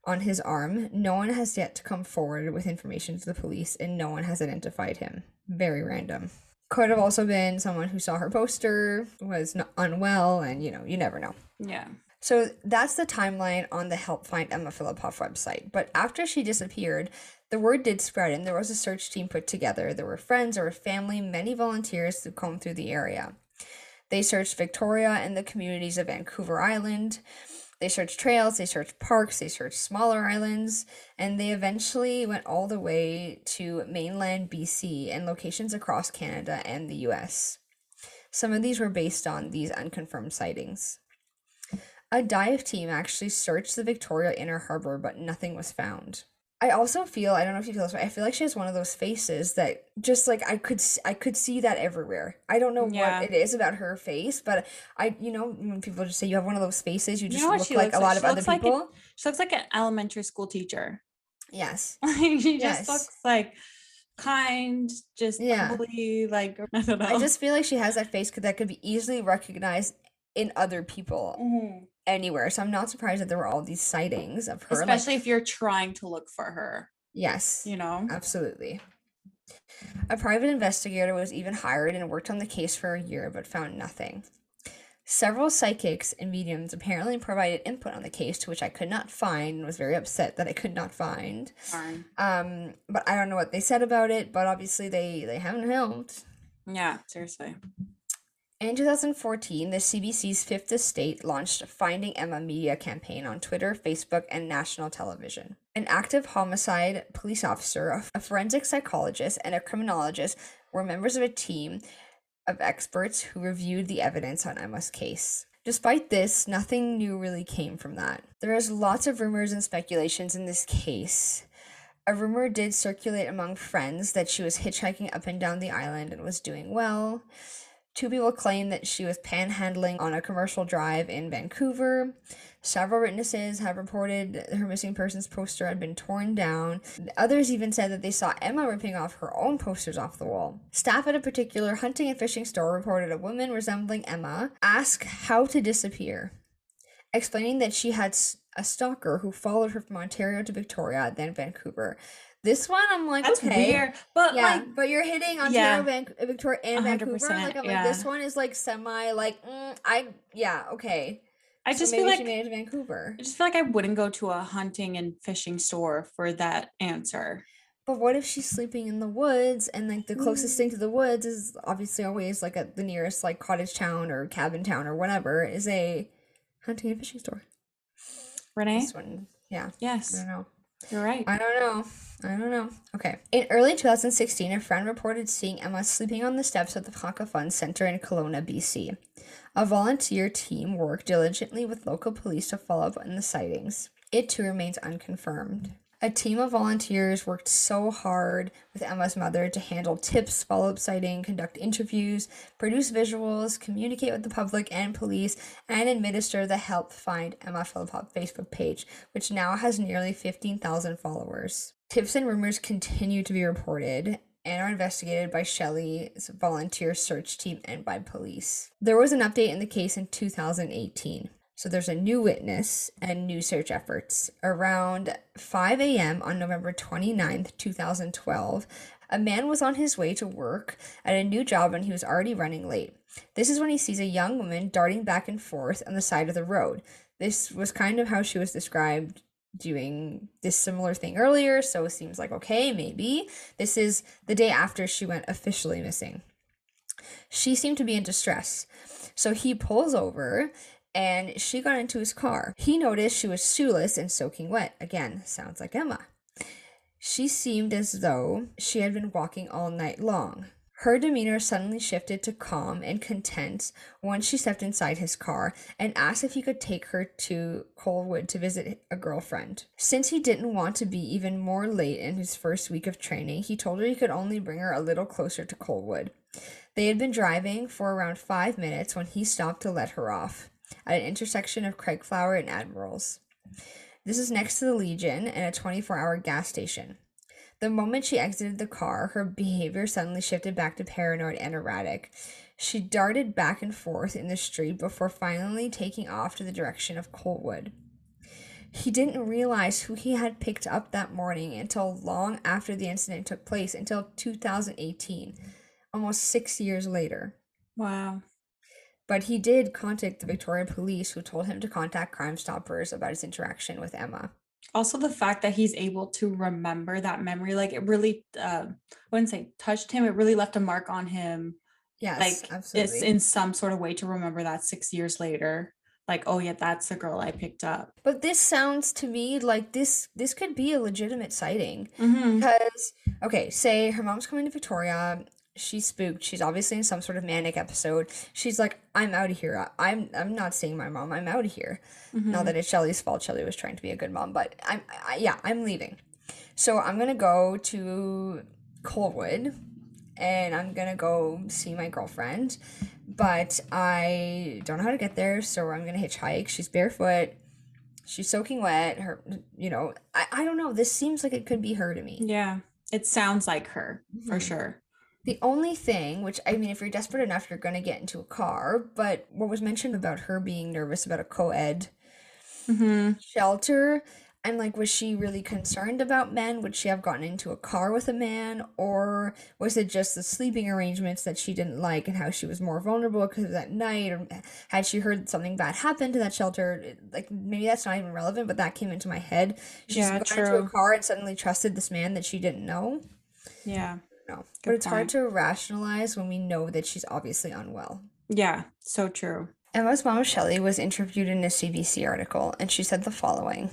on his arm, no one has yet to come forward with information to the police and no one has identified him. Very random could have also been someone who saw her poster, was unwell, and you know, you never know. yeah So that's the timeline on the Help Find Emma Fillipoff website. But after she disappeared, the word did spread and there was a search team put together. There were friends, there were family, many volunteers to comb through the area. They searched Victoria and the communities of Vancouver Island. They searched trails, they searched parks, they searched smaller islands, and they eventually went all the way to mainland BC and locations across Canada and the US. Some of these were based on these unconfirmed sightings. A dive team actually searched the Victoria Inner Harbor, but nothing was found. I also feel I don't know if you feel this way. I feel like she has one of those faces that just like I could I could see that everywhere. I don't know yeah. what it is about her face, but I you know when people just say you have one of those faces, you just you know look like a lot of other people. Like a, she looks like an elementary school teacher. Yes, (laughs) she yes. just looks like kind, just yeah. Bubbly, like (laughs) I don't know. I just feel like she has that face that could be easily recognized in other people. Mm-hmm anywhere. So I'm not surprised that there were all these sightings of her. Especially like, if you're trying to look for her. Yes. You know? Absolutely. A private investigator was even hired and worked on the case for a year but found nothing. Several psychics and mediums apparently provided input on the case, to which I could not find and was very upset that I could not find. Um, but I don't know what they said about it, but obviously they they haven't helped. Yeah, seriously. In 2014, the CBC's Fifth Estate launched a Finding Emma media campaign on Twitter, Facebook, and national television. An active homicide police officer, a forensic psychologist, and a criminologist were members of a team of experts who reviewed the evidence on Emma's case. Despite this, nothing new really came from that. There is lots of rumors and speculations in this case. A rumor did circulate among friends that she was hitchhiking up and down the island and was doing well. Two people claim that she was panhandling on a commercial drive in Vancouver. Several witnesses have reported her missing persons poster had been torn down. Others even said that they saw Emma ripping off her own posters off the wall. Staff at a particular hunting and fishing store reported a woman resembling Emma ask how to disappear, explaining that she had a stalker who followed her from Ontario to Victoria, then Vancouver. This one, I'm like, That's okay, weird. but yeah, like, but you're hitting Ontario, yeah, Van- Victoria, and Vancouver. Like, I'm yeah. like, this one is like semi, like, mm, I, yeah, okay. I just so feel like she made it to Vancouver. I just feel like I wouldn't go to a hunting and fishing store for that answer. But what if she's sleeping in the woods and like the closest mm. thing to the woods is obviously always like at the nearest like cottage town or cabin town or whatever is a hunting and fishing store. Renee? This one, yeah. Yes. I don't know. You're right. I don't know. I don't know. Okay. In early 2016, a friend reported seeing Emma sleeping on the steps of the Francophone Center in Kelowna, BC. A volunteer team worked diligently with local police to follow up on the sightings. It too remains unconfirmed. A team of volunteers worked so hard with Emma's mother to handle tips, follow up sighting, conduct interviews, produce visuals, communicate with the public and police, and administer the Help Find Emma Facebook page, which now has nearly 15,000 followers. Tips and rumors continue to be reported and are investigated by Shelley's volunteer search team and by police. There was an update in the case in 2018. So there's a new witness and new search efforts. Around 5 a.m. on November 29th, 2012, a man was on his way to work at a new job and he was already running late. This is when he sees a young woman darting back and forth on the side of the road. This was kind of how she was described doing this similar thing earlier, so it seems like okay, maybe. This is the day after she went officially missing. She seemed to be in distress. So he pulls over and she got into his car. He noticed she was shoeless and soaking wet. Again, sounds like Emma. She seemed as though she had been walking all night long. Her demeanor suddenly shifted to calm and content once she stepped inside his car and asked if he could take her to Colwood to visit a girlfriend. Since he didn't want to be even more late in his first week of training, he told her he could only bring her a little closer to Colwood. They had been driving for around five minutes when he stopped to let her off at an intersection of Craigflower and Admirals. This is next to the Legion and a 24 hour gas station. The moment she exited the car, her behavior suddenly shifted back to paranoid and erratic. She darted back and forth in the street before finally taking off to the direction of Colwood. He didn't realize who he had picked up that morning until long after the incident took place, until 2018, almost six years later. Wow. But he did contact the Victoria police, who told him to contact Crime Stoppers about his interaction with Emma. Also, the fact that he's able to remember that memory, like it really, uh, I wouldn't say touched him, it really left a mark on him Yes, like absolutely. it's in some sort of way to remember that six years later like oh yeah that's the girl i picked up but this sounds to me like this this could be a legitimate sighting Mhm. because okay say her mom's coming to victoria she's spooked. She's obviously in some sort of manic episode. She's like i'm out of here. I- i'm i'm not seeing my mom. I'm out of here not Mhm. that it's shelley's fault. Shelley was trying to be a good mom but i'm I, yeah i'm leaving. So i'm gonna go to colwood and i'm gonna go see my girlfriend but i don't know how to get there so i'm gonna hitchhike. She's barefoot. She's soaking wet. Her you know i, I don't know. This seems like it could be her to me. Yeah. It sounds like her for Mhm. sure the only thing, which I mean, if you're desperate enough, you're going to get into a car, but what was mentioned about her being nervous about a co ed hmm shelter, I'm like, was she really concerned about men? Would she have gotten into a car with a man? Or was it just the sleeping arrangements that she didn't like and how she was more vulnerable because at night? Or had she heard something bad happen to that shelter? Like, maybe that's not even relevant, but that came into my head. She's Yeah, got into a true. car and suddenly trusted this man that she didn't know. yeah No. But Good it's hard to rationalize when we know that she's obviously unwell. yeah so true Emma's mom, Shelley, was interviewed in a CBC article, and she said the following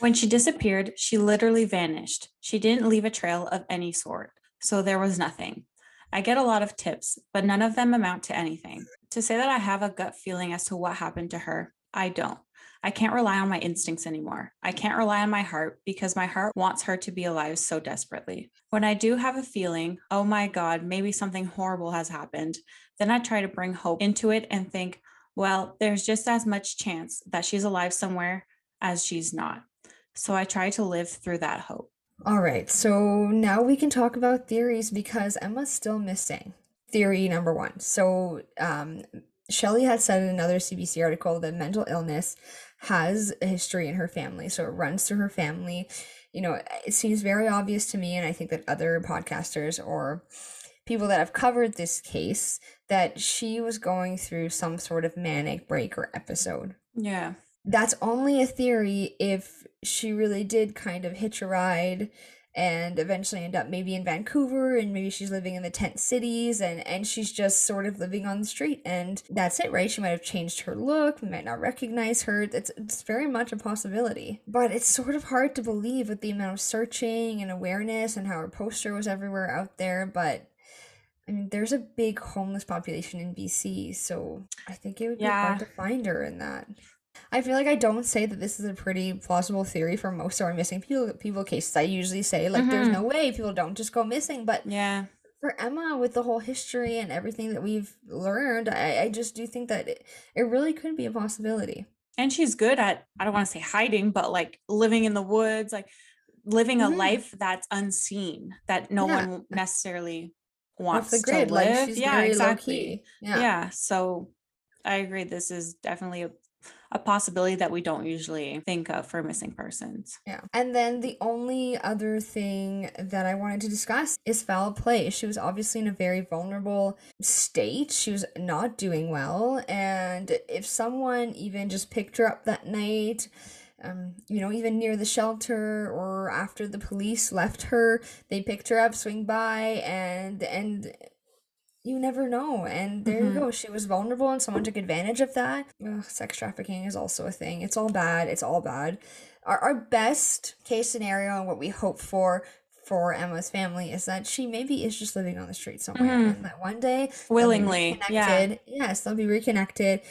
When she disappeared, she literally vanished. She didn't leave a trail of any sort, so there was nothing. I get a lot of tips, but none of them amount to anything. To say that I have a gut feeling as to what happened to her, I don't. I can't rely on my instincts anymore. I can't rely on my heart because my heart wants her to be alive so desperately. When I do have a feeling, oh my God, maybe something horrible has happened, then I try to bring hope into it and think, well, there's just as much chance that she's alive somewhere as she's not. So I try to live through that hope. All right, so now we can talk about theories because Emma's still missing. Theory number one. So, um, Shelley had said in another CBC article that mental illness has a history in her family. So it runs through her family. You know, it seems very obvious to me, and I think that other podcasters or people that have covered this case that she was going through some sort of manic break or episode Yeah. that's only a theory if she really did kind of hitch a ride and eventually end up maybe in Vancouver and maybe she's living in the tent cities and and she's just sort of living on the street and that's it right she might have changed her look we might not recognize her it's it's very much a possibility but it's sort of hard to believe with the amount of searching and awareness and how her poster was everywhere out there but I mean, there's a big homeless population in BC, so I think it would be Yeah. hard to find her in that. I feel like I don't say that this is a pretty plausible theory for most of our missing people people cases. I usually say like there's Mhm. no way people don't just go missing, but Yeah. for Emma with the whole history and everything that we've learned, I, I just do think that it, it really could be a possibility. And she's good at, I don't want to say hiding, but like living in the woods, like living a Mhm. life that's unseen, that no Yeah. one necessarily Off wants the grid, to like live. she's yeah, very exactly. Yeah. Yeah. So I agree. This is definitely a, a possibility that we don't usually think of for missing persons. Yeah. And then the only other thing that I wanted to discuss is foul play. She was obviously in a very vulnerable state. She was not doing well. And if someone even just picked her up that night, um, you know, even near the shelter or after the police left her, they picked her up, swing by, and and you never know. And there Mhm. you go. She was vulnerable and someone took advantage of that. Ugh, sex trafficking is also a thing. It's all bad. It's all bad. Our, our best case scenario and what we hope for for Emma's family is that she maybe is just living on the street somewhere Mhm. and that one day Willingly. Yeah. Yes, they'll be reconnected.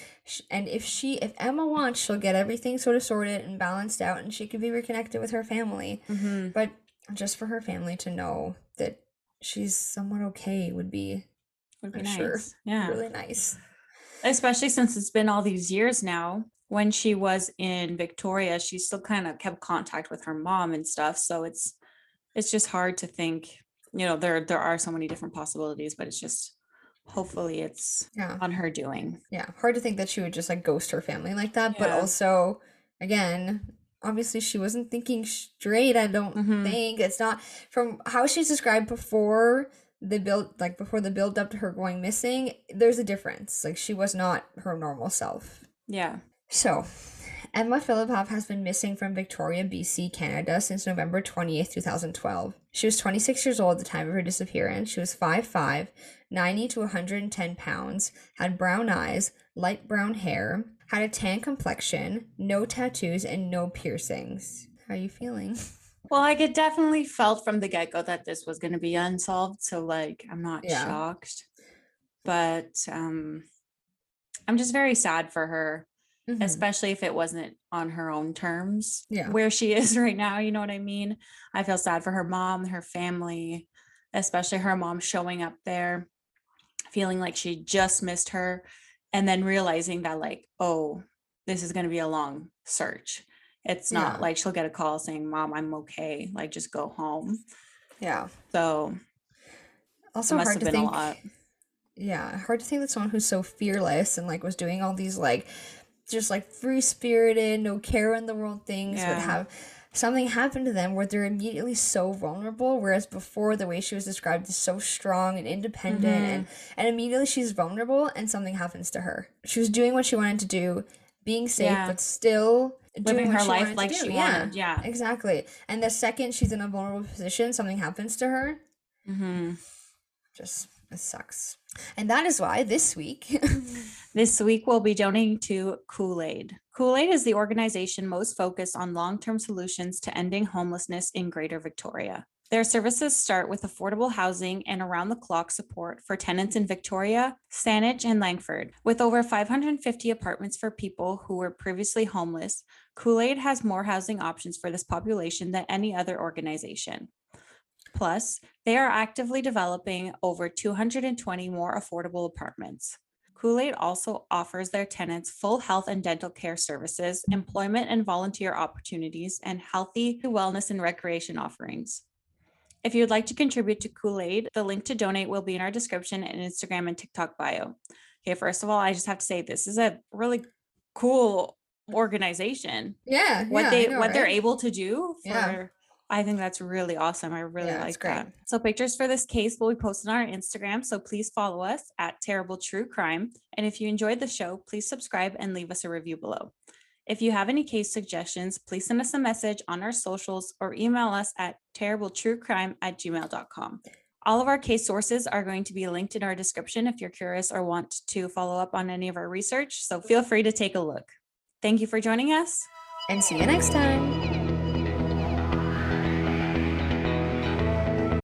And if she, if Emma wants, she'll get everything sort of sorted and balanced out and she could be reconnected with her family. hmm But just for her family to know that she's somewhat okay would be Would be I'm nice. sure. Yeah. really nice. especially since it's been all these years now when she was in victoria she still kind of kept contact with her mom and stuff so it's it's just hard to think you know there there are so many different possibilities but it's just hopefully it's Yeah. on her doing Yeah. Hard to think that she would just like ghost her family like that. But also, again, obviously she wasn't thinking straight. I don't Mhm. think it's not from how she's described before the build, like before the build up to her going missing. There's a difference. Like she was not her normal self. yeah So, Emma Fillipoff has been missing from Victoria, BC, Canada since November 20th, 2012. She was 26 years old at the time of her disappearance. She was 5'5, 90 to 110 pounds, had brown eyes, light brown hair, had a tan complexion, no tattoos, and no piercings. How are you feeling? (laughs) Well, I could definitely felt from the get go that this was going to be unsolved. So, like, I'm not Yeah. shocked, but um, I'm just very sad for her, Mhm. especially if it wasn't on her own terms Yeah. where she (laughs) is right now. You know what I mean? I feel sad for her mom, her family, especially her mom showing up there, feeling like she just missed her, and then realizing that, like, oh, this is going to be a long search. It's not Yeah. like she'll get a call saying, Mom, I'm okay. Like, just go home. Yeah. So Also must hard have to been think. a lot. Yeah, hard to think that someone who's so fearless and like was doing all these like just like free spirited, no care in the world things Yeah. would have something happen to them where they're immediately so vulnerable. Whereas before the way she was described is so strong and independent Mm-hmm. and immediately she's vulnerable and something happens to her. She was doing what she wanted to do, being safe, Yeah. but still Living doing her life like she Yeah, wanted. Yeah. Exactly. And the second she's in a vulnerable position, something happens to her hmm just it sucks. And that is why this week (laughs) This week, we'll be donating to Cool Aid. Cool Aid is the organization most focused on long term solutions to ending homelessness in Greater Victoria. Their services start with affordable housing and around the clock support for tenants in Victoria, Saanich, and Langford. With over 550 apartments for people who were previously homeless, Cool Aid has more housing options for this population than any other organization. Plus, they are actively developing over 220 more affordable apartments. Cool Aid also offers their tenants full health and dental care services, employment and volunteer opportunities, and healthy wellness and recreation offerings. If you'd like to contribute to Cool Aid, the link to donate will be in our description and Instagram and TikTok bio. Okay, first of all, I just have to say this is a really cool organization. Yeah, What yeah, they know, what they're able to do for Yeah. I think that's really awesome. I really Yeah, like that. So pictures for this case will be posted on our Instagram. So please follow us at Terrible True Crime. And if you enjoyed the show, please subscribe and leave us a review below. If you have any case suggestions, please send us a message on our socials or email us at terribletruecrime at gmail.com. All of our case sources are going to be linked in our description if you're curious or want to follow up on any of our research. So feel free to take a look. Thank you for joining us. And see you next time.